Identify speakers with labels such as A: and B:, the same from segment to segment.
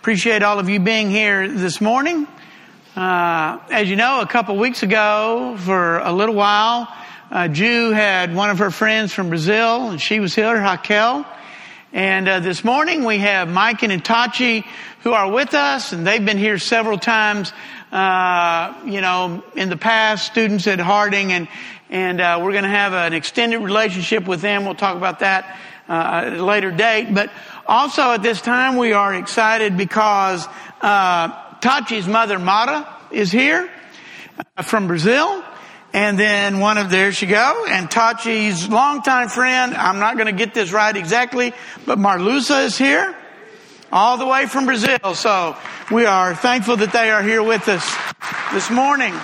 A: Appreciate all of you being here this morning. Uh, as you know, a couple weeks ago, for a little while, uh, Jew had one of her friends from Brazil, and she was here, Raquel. And uh, this morning we have Mike and Itachi who are with us, and they've been here several times. Uh, you know, in the past, students at Harding, and and uh, we're going to have an extended relationship with them. We'll talk about that uh, at a later date. But also at this time, we are excited because uh, Tachi's mother, Mara, is here uh, from Brazil. And then one of, there she go, and Tachi's longtime friend, I'm not going to get this right exactly, but Marlusa is here, all the way from Brazil. So we are thankful that they are here with us this morning.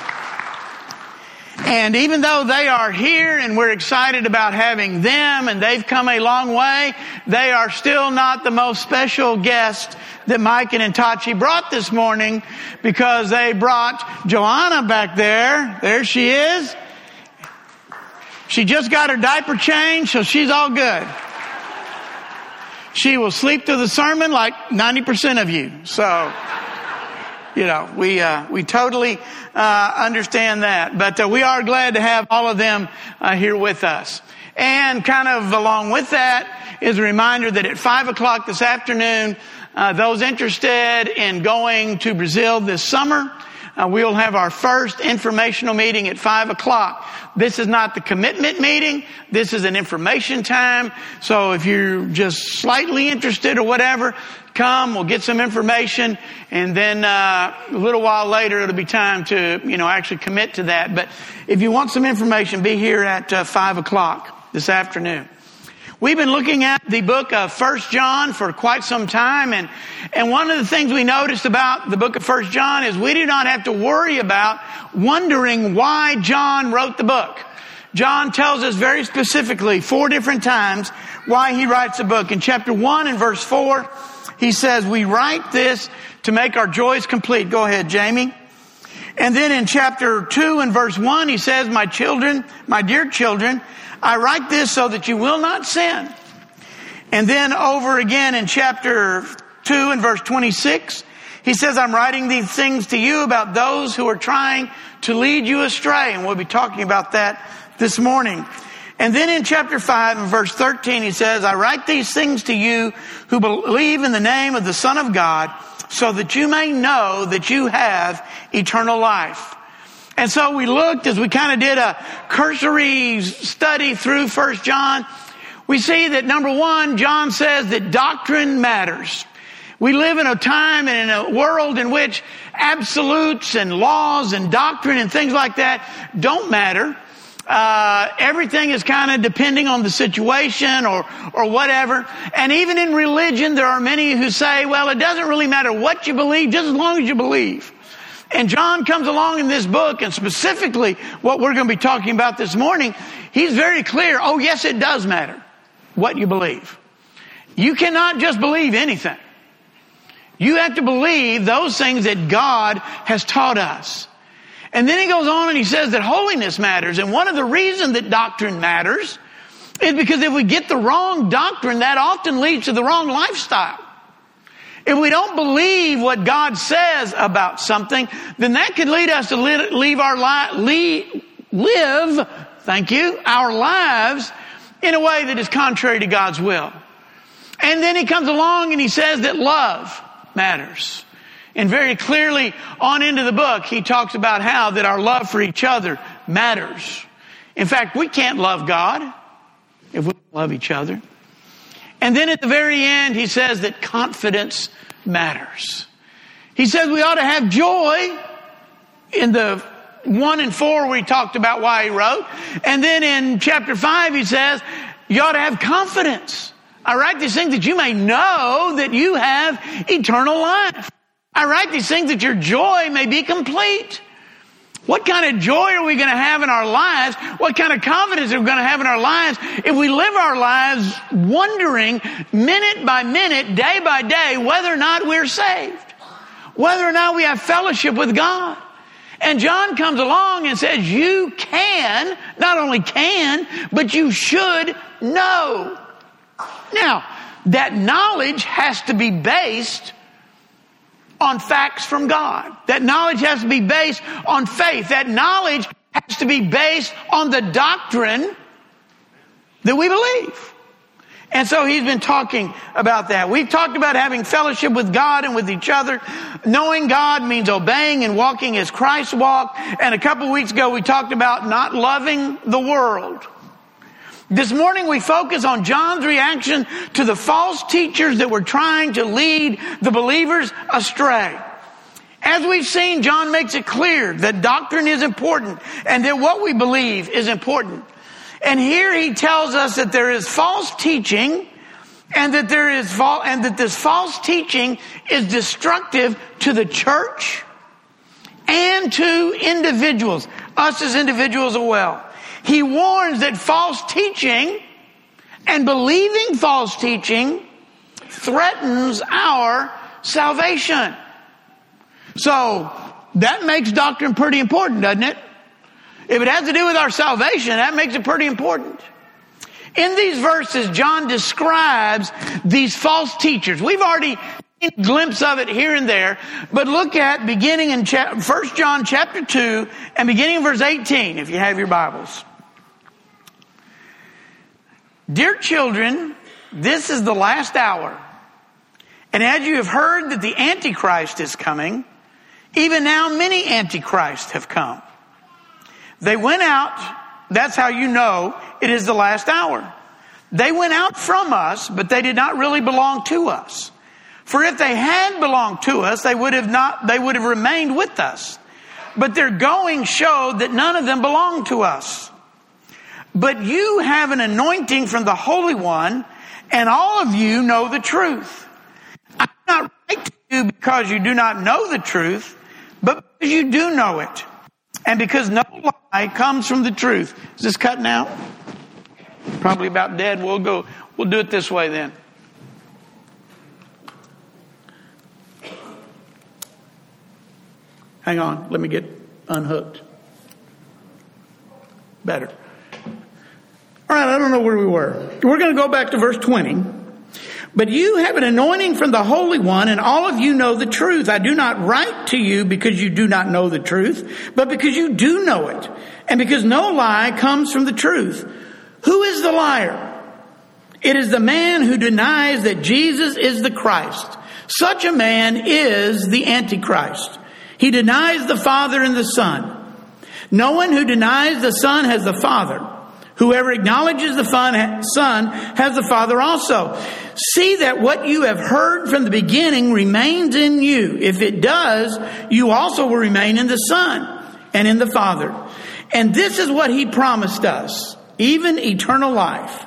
A: And even though they are here and we're excited about having them and they've come a long way, they are still not the most special guest that Mike and Tachi brought this morning because they brought Joanna back there. There she is. She just got her diaper changed, so she's all good. She will sleep through the sermon like 90% of you. So, you know, we, uh, we totally, uh, understand that. But uh, we are glad to have all of them uh, here with us. And kind of along with that is a reminder that at five o'clock this afternoon, uh, those interested in going to Brazil this summer, uh, we'll have our first informational meeting at five o'clock. This is not the commitment meeting. This is an information time. So if you're just slightly interested or whatever, come. We'll get some information, and then uh, a little while later, it'll be time to you know actually commit to that. But if you want some information, be here at uh, five o'clock this afternoon. We've been looking at the book of First John for quite some time, and and one of the things we noticed about the book of First John is we do not have to worry about wondering why John wrote the book. John tells us very specifically four different times why he writes a book. In chapter one and verse four, he says, "We write this to make our joys complete." Go ahead, Jamie. And then in chapter 2 and verse 1, he says, My children, my dear children, I write this so that you will not sin. And then over again in chapter 2 and verse 26, he says, I'm writing these things to you about those who are trying to lead you astray. And we'll be talking about that this morning. And then in chapter 5 and verse 13, he says, I write these things to you who believe in the name of the Son of God so that you may know that you have eternal life. And so we looked as we kind of did a cursory study through First John. We see that number one, John says that doctrine matters. We live in a time and in a world in which absolutes and laws and doctrine and things like that don't matter. Uh, everything is kind of depending on the situation or or whatever. And even in religion, there are many who say, "Well, it doesn't really matter what you believe, just as long as you believe." And John comes along in this book, and specifically what we're going to be talking about this morning, he's very clear. Oh, yes, it does matter what you believe. You cannot just believe anything. You have to believe those things that God has taught us. And then he goes on and he says that holiness matters. And one of the reasons that doctrine matters is because if we get the wrong doctrine, that often leads to the wrong lifestyle. If we don't believe what God says about something, then that could lead us to leave our li- live, thank you, our lives in a way that is contrary to God's will. And then he comes along and he says that love matters. And very clearly on into the book, he talks about how that our love for each other matters. In fact, we can't love God if we don't love each other. And then at the very end, he says that confidence matters. He says we ought to have joy in the one and four we talked about why he wrote. And then in chapter five, he says you ought to have confidence. I write these things that you may know that you have eternal life. I write these things that your joy may be complete. What kind of joy are we going to have in our lives? What kind of confidence are we going to have in our lives if we live our lives wondering minute by minute, day by day, whether or not we're saved? Whether or not we have fellowship with God? And John comes along and says, you can, not only can, but you should know. Now, that knowledge has to be based on facts from God. That knowledge has to be based on faith. That knowledge has to be based on the doctrine that we believe. And so he's been talking about that. We've talked about having fellowship with God and with each other. Knowing God means obeying and walking as Christ walked. And a couple weeks ago we talked about not loving the world. This morning we focus on John's reaction to the false teachers that were trying to lead the believers astray. As we've seen, John makes it clear that doctrine is important and that what we believe is important. And here he tells us that there is false teaching and that there is and that this false teaching is destructive to the church and to individuals, us as individuals as well. He warns that false teaching and believing false teaching threatens our salvation. So that makes doctrine pretty important, doesn't it? If it has to do with our salvation, that makes it pretty important. In these verses, John describes these false teachers. We've already seen a glimpse of it here and there, but look at beginning in 1 John chapter 2 and beginning in verse 18 if you have your Bibles. Dear children, this is the last hour. And as you have heard that the Antichrist is coming, even now many Antichrists have come. They went out, that's how you know it is the last hour. They went out from us, but they did not really belong to us. For if they had belonged to us, they would have not, they would have remained with us. But their going showed that none of them belonged to us. But you have an anointing from the Holy One, and all of you know the truth. I'm not write to you because you do not know the truth, but because you do know it. And because no lie comes from the truth. Is this cutting out? Probably about dead. We'll go, we'll do it this way then. Hang on, let me get unhooked. Better. All right, I don't know where we were. We're going to go back to verse 20. But you have an anointing from the Holy One, and all of you know the truth. I do not write to you because you do not know the truth, but because you do know it, and because no lie comes from the truth. Who is the liar? It is the man who denies that Jesus is the Christ. Such a man is the Antichrist. He denies the Father and the Son. No one who denies the Son has the Father. Whoever acknowledges the Son has the Father also. See that what you have heard from the beginning remains in you. If it does, you also will remain in the Son and in the Father. And this is what He promised us, even eternal life.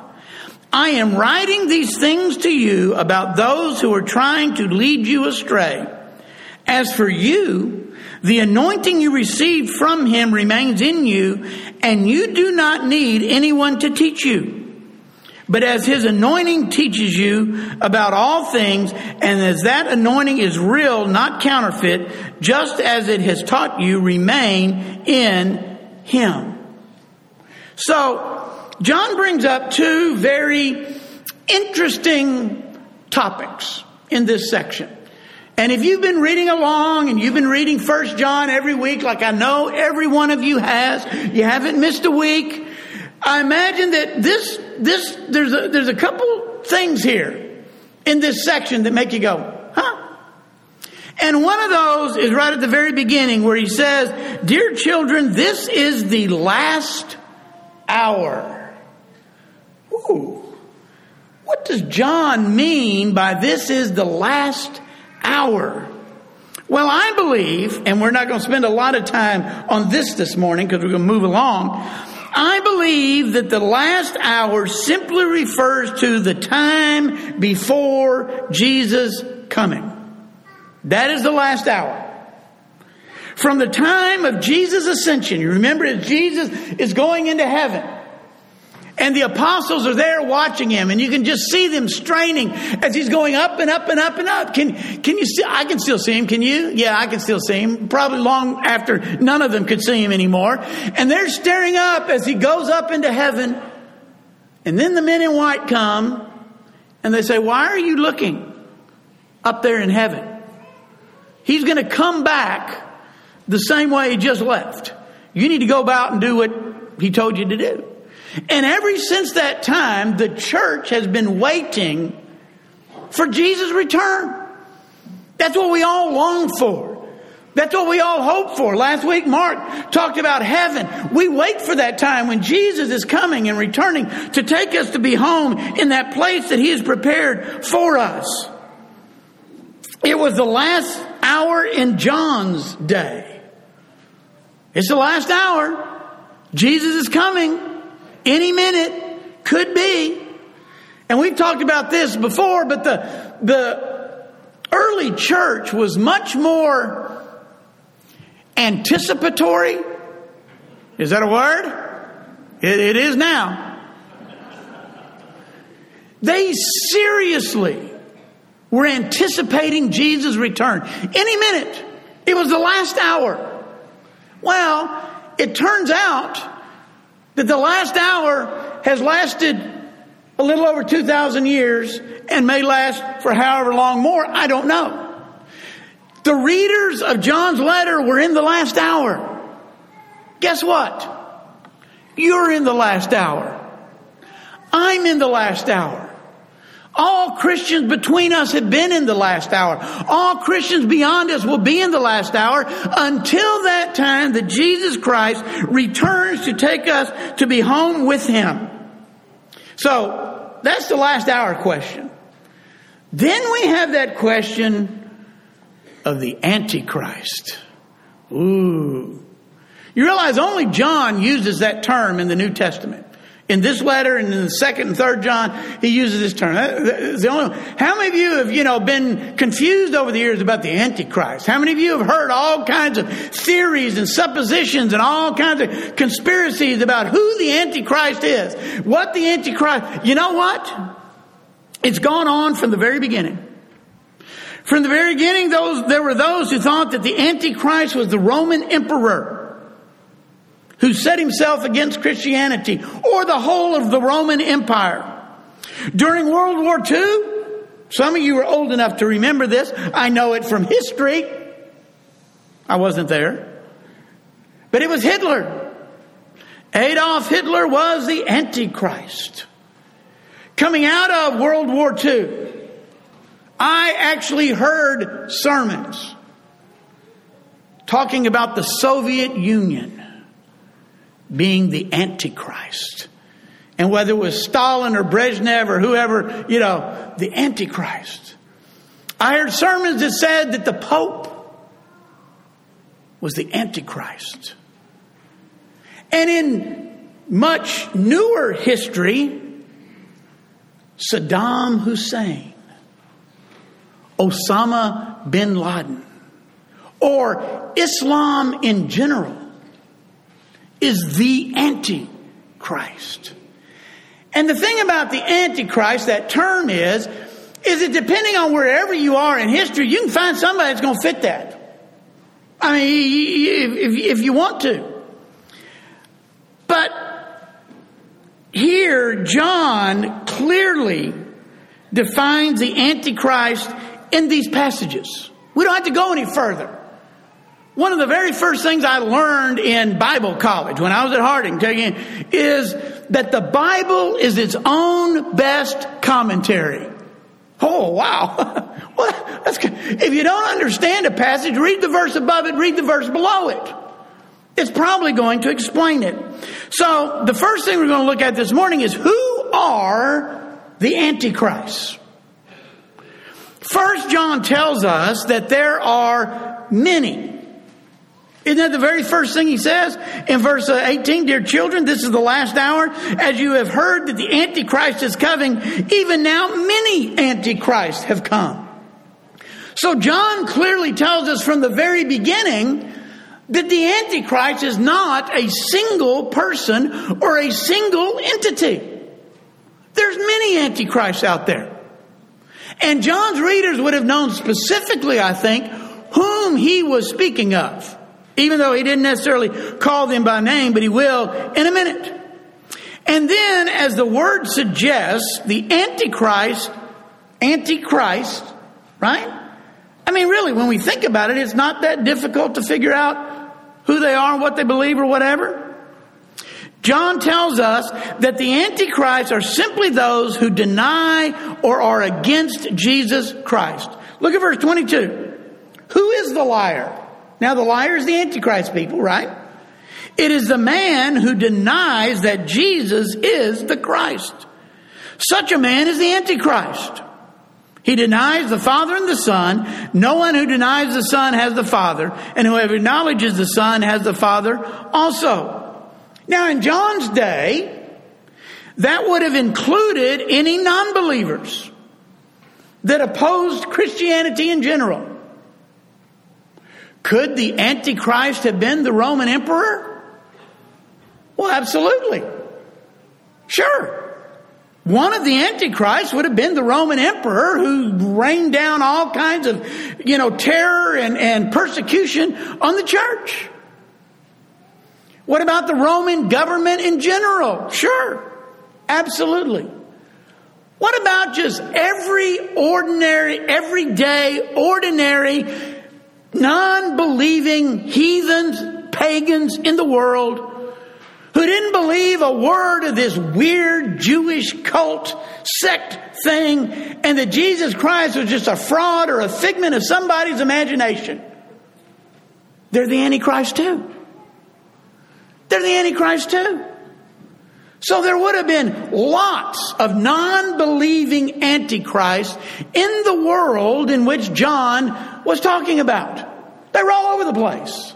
A: I am writing these things to you about those who are trying to lead you astray. As for you, the anointing you received from him remains in you, and you do not need anyone to teach you. But as his anointing teaches you about all things, and as that anointing is real, not counterfeit, just as it has taught you, remain in him. So, John brings up two very interesting topics in this section. And if you've been reading along and you've been reading First John every week, like I know every one of you has, you haven't missed a week. I imagine that this, this, there's a, there's a couple things here in this section that make you go, huh? And one of those is right at the very beginning where he says, Dear children, this is the last hour. Ooh. What does John mean by this is the last hour. Well, I believe, and we're not going to spend a lot of time on this this morning because we're going to move along. I believe that the last hour simply refers to the time before Jesus coming. That is the last hour. From the time of Jesus' ascension, you remember Jesus is going into heaven. And the apostles are there watching him, and you can just see them straining as he's going up and up and up and up. Can, can you see? I can still see him. Can you? Yeah, I can still see him. Probably long after none of them could see him anymore. And they're staring up as he goes up into heaven. And then the men in white come and they say, Why are you looking up there in heaven? He's going to come back the same way he just left. You need to go about and do what he told you to do. And ever since that time, the church has been waiting for Jesus' return. That's what we all long for. That's what we all hope for. Last week, Mark talked about heaven. We wait for that time when Jesus is coming and returning to take us to be home in that place that He has prepared for us. It was the last hour in John's day. It's the last hour. Jesus is coming any minute, could be. And we've talked about this before, but the, the early church was much more anticipatory. Is that a word? it, it is now. They seriously were anticipating Jesus' return. Any minute. It was the last hour. Well, it turns out that the last hour has lasted a little over 2,000 years and may last for however long more. I don't know. The readers of John's letter were in the last hour. Guess what? You're in the last hour. I'm in the last hour. All Christians between us have been in the last hour. All Christians beyond us will be in the last hour until that time that Jesus Christ returns to take us to be home with Him. So, that's the last hour question. Then we have that question of the Antichrist. Ooh. You realize only John uses that term in the New Testament. In this letter and in the second and third John, he uses this term. Uh, the only, how many of you have, you know, been confused over the years about the Antichrist? How many of you have heard all kinds of theories and suppositions and all kinds of conspiracies about who the Antichrist is? What the Antichrist, you know what? It's gone on from the very beginning. From the very beginning, those, there were those who thought that the Antichrist was the Roman emperor who set himself against Christianity or the whole of the Roman Empire. During World War II, some of you are old enough to remember this. I know it from history. I wasn't there. But it was Hitler. Adolf Hitler was the Antichrist. Coming out of World War II, I actually heard sermons talking about the Soviet Union being the Antichrist. And whether it was Stalin or Brezhnev or whoever, you know, the Antichrist. I heard sermons that said that the Pope was the Antichrist. And in much newer history, Saddam Hussein, Osama bin Laden, or Islam in general is the Antichrist. And the thing about the Antichrist, that term is, is that depending on wherever you are in history, you can find somebody that's going to fit that. I mean, if you want to. But here, John clearly defines the Antichrist in these passages. We don't have to go any further. One of the very first things I learned in Bible college when I was at Harding taking is that the Bible is its own best commentary. Oh wow. well. If you don't understand a passage, read the verse above it, read the verse below it. It's probably going to explain it. So the first thing we're going to look at this morning is who are the antichrists? First John tells us that there are many. Isn't that the very first thing he says in verse uh, 18? Dear children, this is the last hour. As you have heard that the Antichrist is coming, even now many Antichrists have come. So John clearly tells us from the very beginning that the Antichrist is not a single person or a single entity. There's many Antichrists out there. And John's readers would have known specifically, I think, whom he was speaking of even though he didn't necessarily call them by name, but he will in a minute. And then, as the word suggests, the Antichrist, Antichrist, right? I mean, really, when we think about it, it's not that difficult to figure out who they are, what they believe, or whatever. John tells us that the Antichrist are simply those who deny or are against Jesus Christ. Look at verse 22. Who is the liar? Now, the liar is the Antichrist people, right? It is the man who denies that Jesus is the Christ. Such a man is the Antichrist. He denies the Father and the Son. No one who denies the Son has the Father, and whoever acknowledges the Son has the Father also. Now, in John's day, that would have included any non believers that opposed Christianity in general. Could the Antichrist have been the Roman emperor? Well, absolutely. Sure. One of the Antichrists would have been the Roman emperor who rained down all kinds of, you know, terror and, and persecution on the church. What about the Roman government in general? Sure. Absolutely. What about just every ordinary, everyday, ordinary, non believing heathens, pagans in the world who didn't believe a word of this weird Jewish cult sect thing and that Jesus Christ was just a fraud or a figment of somebody's imagination? They're the Antichrist too. They're the Antichrist too. So there would have been lots of non believing antichrists in the world in which John was talking about. They were all over the place.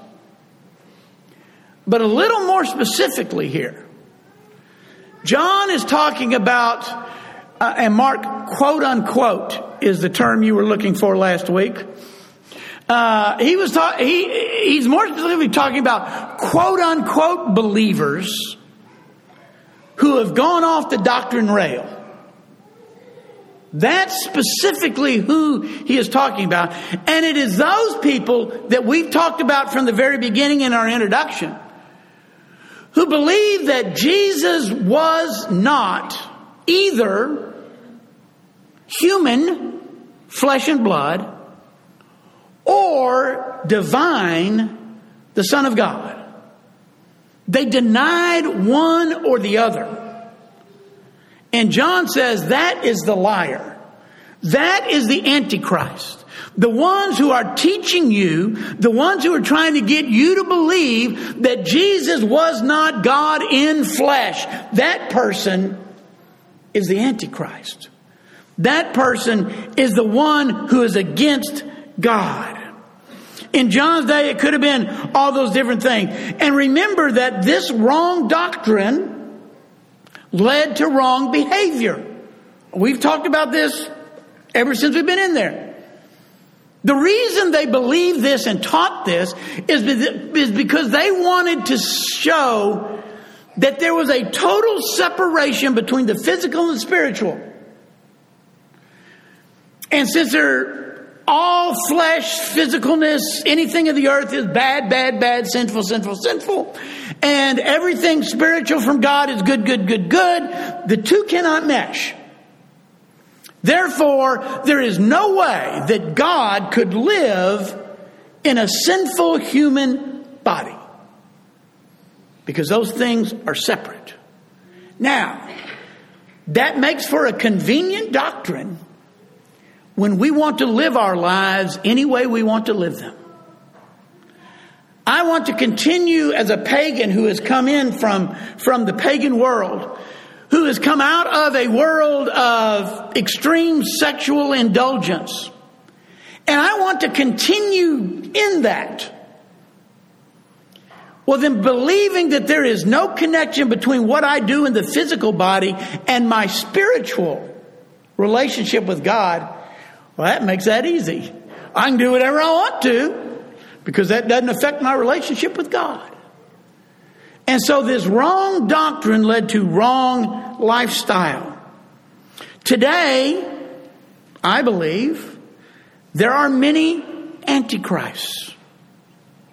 A: But a little more specifically here, John is talking about, uh, and Mark, quote unquote, is the term you were looking for last week. Uh, he was ta- he, he's more specifically talking about quote unquote believers who have gone off the doctrine rail. That's specifically who he is talking about. And it is those people that we've talked about from the very beginning in our introduction who believe that Jesus was not either human, flesh and blood, or divine, the Son of God. They denied one or the other. And John says that is the liar. That is the Antichrist. The ones who are teaching you, the ones who are trying to get you to believe that Jesus was not God in flesh, that person is the Antichrist. That person is the one who is against God. In John's day, it could have been all those different things. And remember that this wrong doctrine led to wrong behavior. We've talked about this ever since we've been in there. The reason they believed this and taught this is because they wanted to show that there was a total separation between the physical and spiritual. And since they're all flesh, physicalness, anything of the earth is bad, bad, bad, sinful, sinful, sinful. And everything spiritual from God is good, good, good, good. The two cannot mesh. Therefore, there is no way that God could live in a sinful human body. Because those things are separate. Now, that makes for a convenient doctrine when we want to live our lives any way we want to live them. I want to continue as a pagan who has come in from, from the pagan world, who has come out of a world of extreme sexual indulgence. And I want to continue in that. Well, then believing that there is no connection between what I do in the physical body and my spiritual relationship with God well, that makes that easy. I can do whatever I want to because that doesn't affect my relationship with God. And so this wrong doctrine led to wrong lifestyle. Today, I believe there are many antichrists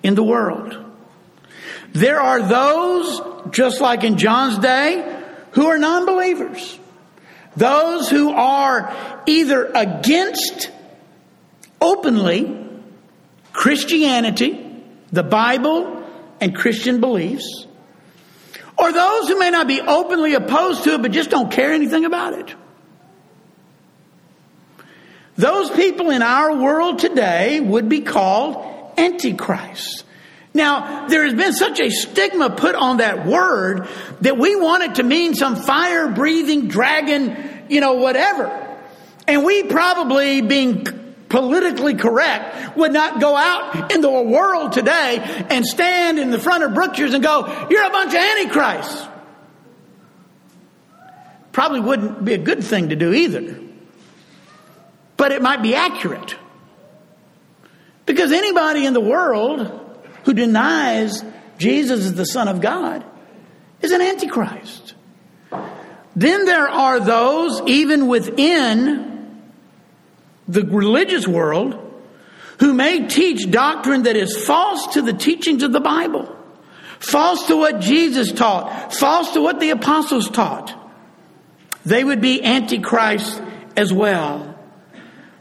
A: in the world. There are those, just like in John's day, who are non believers. Those who are either against openly Christianity, the Bible, and Christian beliefs, or those who may not be openly opposed to it but just don't care anything about it. Those people in our world today would be called antichrists. Now, there has been such a stigma put on that word that we want it to mean some fire breathing dragon, you know, whatever. And we probably, being politically correct, would not go out in the world today and stand in the front of Brookshires and go, You're a bunch of antichrists. Probably wouldn't be a good thing to do either. But it might be accurate. Because anybody in the world who denies Jesus is the Son of God is an antichrist. Then there are those, even within the religious world, who may teach doctrine that is false to the teachings of the Bible, false to what Jesus taught, false to what the apostles taught. They would be antichrist as well.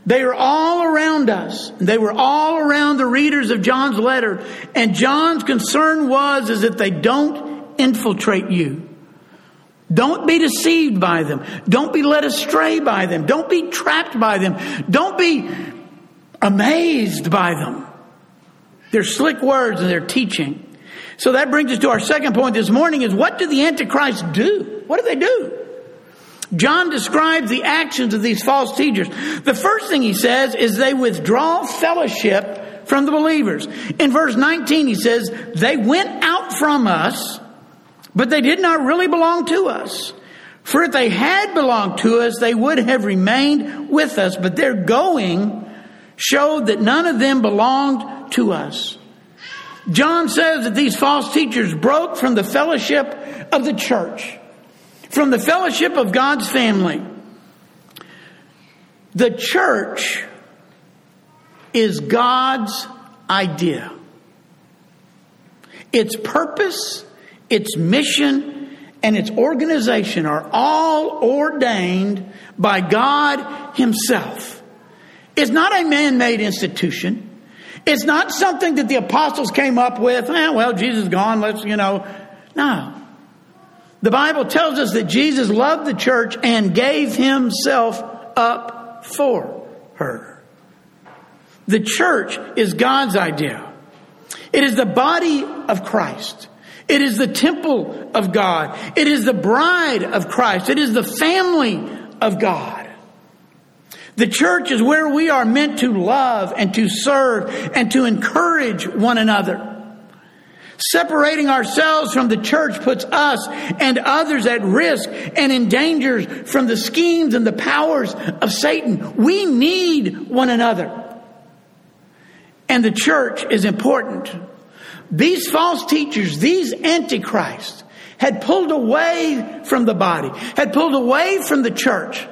A: They are all around us. They were all around the readers of John's letter. And John's concern was is that they don't infiltrate you. Don't be deceived by them. Don't be led astray by them. Don't be trapped by them. Don't be amazed by them. They're slick words and they're teaching. So that brings us to our second point this morning is what do the Antichrist do? What do they do? John describes the actions of these false teachers. The first thing he says is they withdraw fellowship from the believers. In verse 19, he says, They went out from us, but they did not really belong to us. For if they had belonged to us, they would have remained with us, but their going showed that none of them belonged to us. John says that these false teachers broke from the fellowship of the church from the fellowship of God's family. The church is God's idea. Its purpose, its mission, and its organization are all ordained by God Himself. It's not a man made institution. It's not something that the apostles came up with. Eh, well, Jesus is gone. Let's, you know. No. The Bible tells us that Jesus loved the church and gave himself up for her. The church is God's idea. It is the body of Christ. It is the temple of God. It is the bride of Christ. It is the family of God. The church is where we are meant to love and to serve and to encourage one another. Separating ourselves from the church puts us and others at risk and endangers from the schemes and the powers of Satan. We need one another. And the church is important. These false teachers, these antichrists, had pulled away from the body, had pulled away from the church,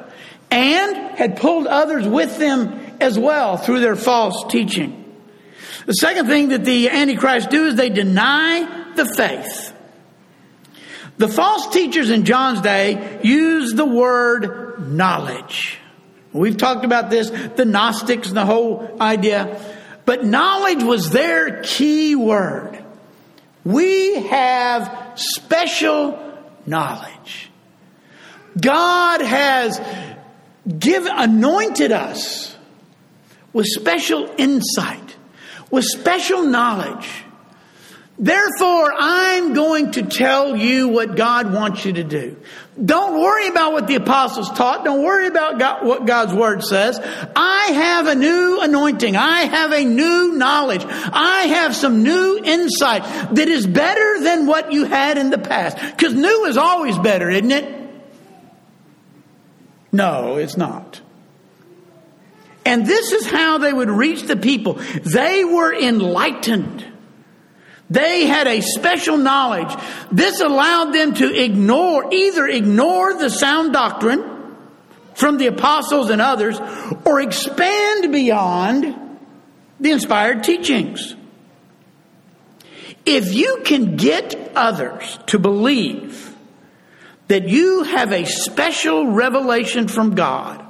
A: and had pulled others with them as well through their false teaching. The second thing that the Antichrist do is they deny the faith. The false teachers in John's day use the word knowledge. We've talked about this, the Gnostics and the whole idea. But knowledge was their key word. We have special knowledge. God has given, anointed us with special insight with special knowledge. Therefore, I'm going to tell you what God wants you to do. Don't worry about what the apostles taught. Don't worry about God, what God's word says. I have a new anointing. I have a new knowledge. I have some new insight that is better than what you had in the past. Because new is always better, isn't it? No, it's not. And this is how they would reach the people. They were enlightened. They had a special knowledge. This allowed them to ignore, either ignore the sound doctrine from the apostles and others, or expand beyond the inspired teachings. If you can get others to believe that you have a special revelation from God,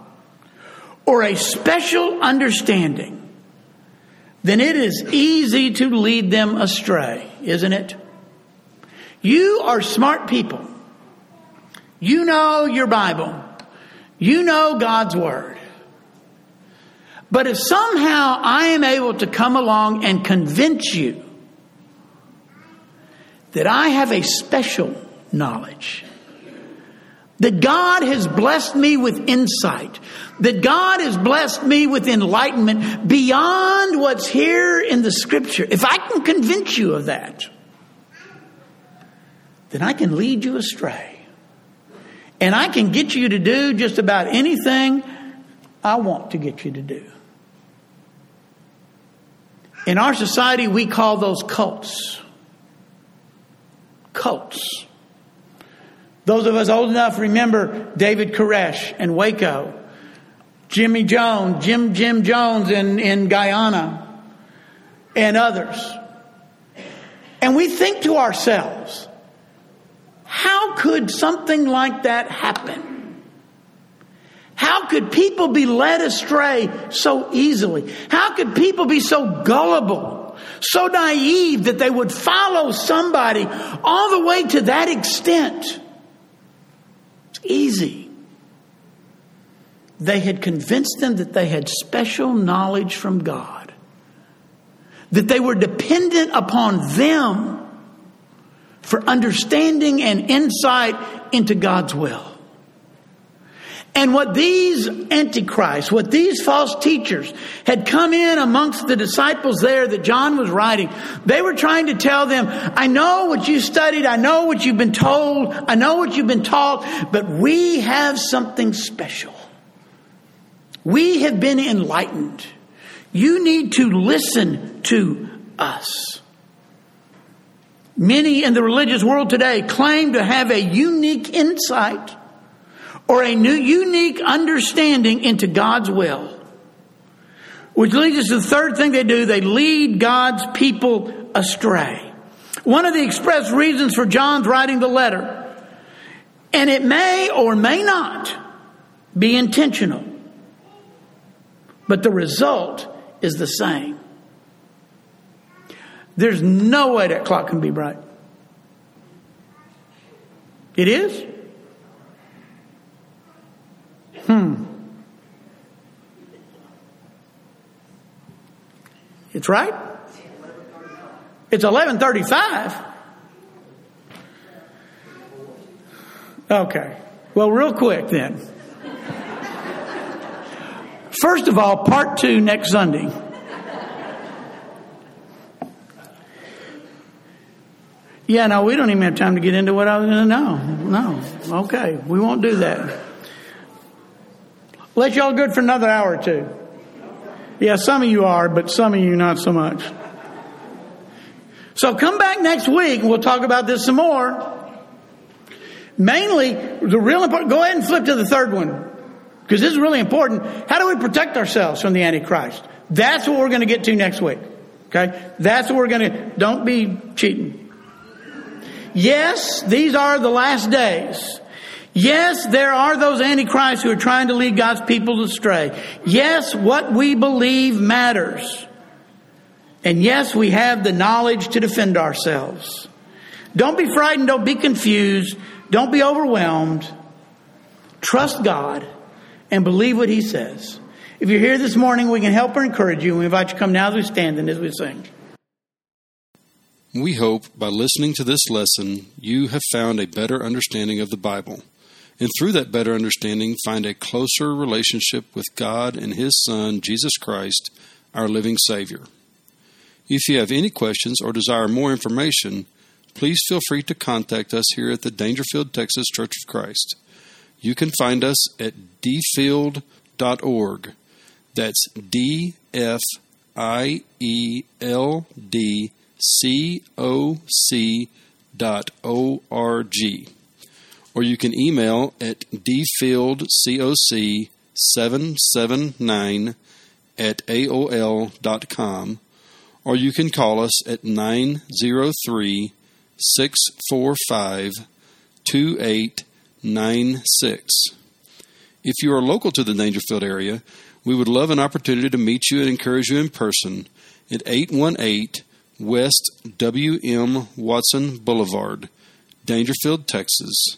A: or a special understanding then it is easy to lead them astray, isn't it? You are smart people. You know your Bible. You know God's Word. But if somehow I am able to come along and convince you that I have a special knowledge, that God has blessed me with insight, that God has blessed me with enlightenment beyond what's here in the scripture, if I can convince you of that, then I can lead you astray. And I can get you to do just about anything I want to get you to do. In our society, we call those cults. Cults. Those of us old enough remember David Koresh and Waco, Jimmy Jones, Jim Jim Jones in, in Guyana, and others. And we think to ourselves, how could something like that happen? How could people be led astray so easily? How could people be so gullible, so naive that they would follow somebody all the way to that extent? Easy. They had convinced them that they had special knowledge from God, that they were dependent upon them for understanding and insight into God's will. And what these antichrists, what these false teachers had come in amongst the disciples there that John was writing, they were trying to tell them, I know what you studied, I know what you've been told, I know what you've been taught, but we have something special. We have been enlightened. You need to listen to us. Many in the religious world today claim to have a unique insight or a new unique understanding into God's will. Which leads us to the third thing they do, they lead God's people astray. One of the express reasons for John's writing the letter, and it may or may not be intentional, but the result is the same. There's no way that clock can be right. It is? It's right? It's 1135. Okay. Well, real quick then. First of all, part two next Sunday. Yeah, no, we don't even have time to get into what I was going to know. No. Okay. We won't do that. Let y'all good for another hour or two. Yeah, some of you are, but some of you not so much. So come back next week and we'll talk about this some more. Mainly, the real important, go ahead and flip to the third one. Because this is really important. How do we protect ourselves from the Antichrist? That's what we're going to get to next week. Okay? That's what we're going to, don't be cheating. Yes, these are the last days. Yes, there are those antichrists who are trying to lead God's people astray. Yes, what we believe matters. And yes, we have the knowledge to defend ourselves. Don't be frightened. Don't be confused. Don't be overwhelmed. Trust God and believe what He says. If you're here this morning, we can help or encourage you. We invite you to come now as we stand and as we sing.
B: We hope by listening to this lesson, you have found a better understanding of the Bible and through that better understanding, find a closer relationship with God and His Son, Jesus Christ, our living Savior. If you have any questions or desire more information, please feel free to contact us here at the Daingerfield, Texas Church of Christ. You can find us at dfield.org. That's D F I E L D C O C dot O R G or you can email at dfieldcoc779 at aol.com, or you can call us at 903 645 2896. If you are local to the Daingerfield area, we would love an opportunity to meet you and encourage you in person at 818 West W.M. Watson Boulevard, Daingerfield, Texas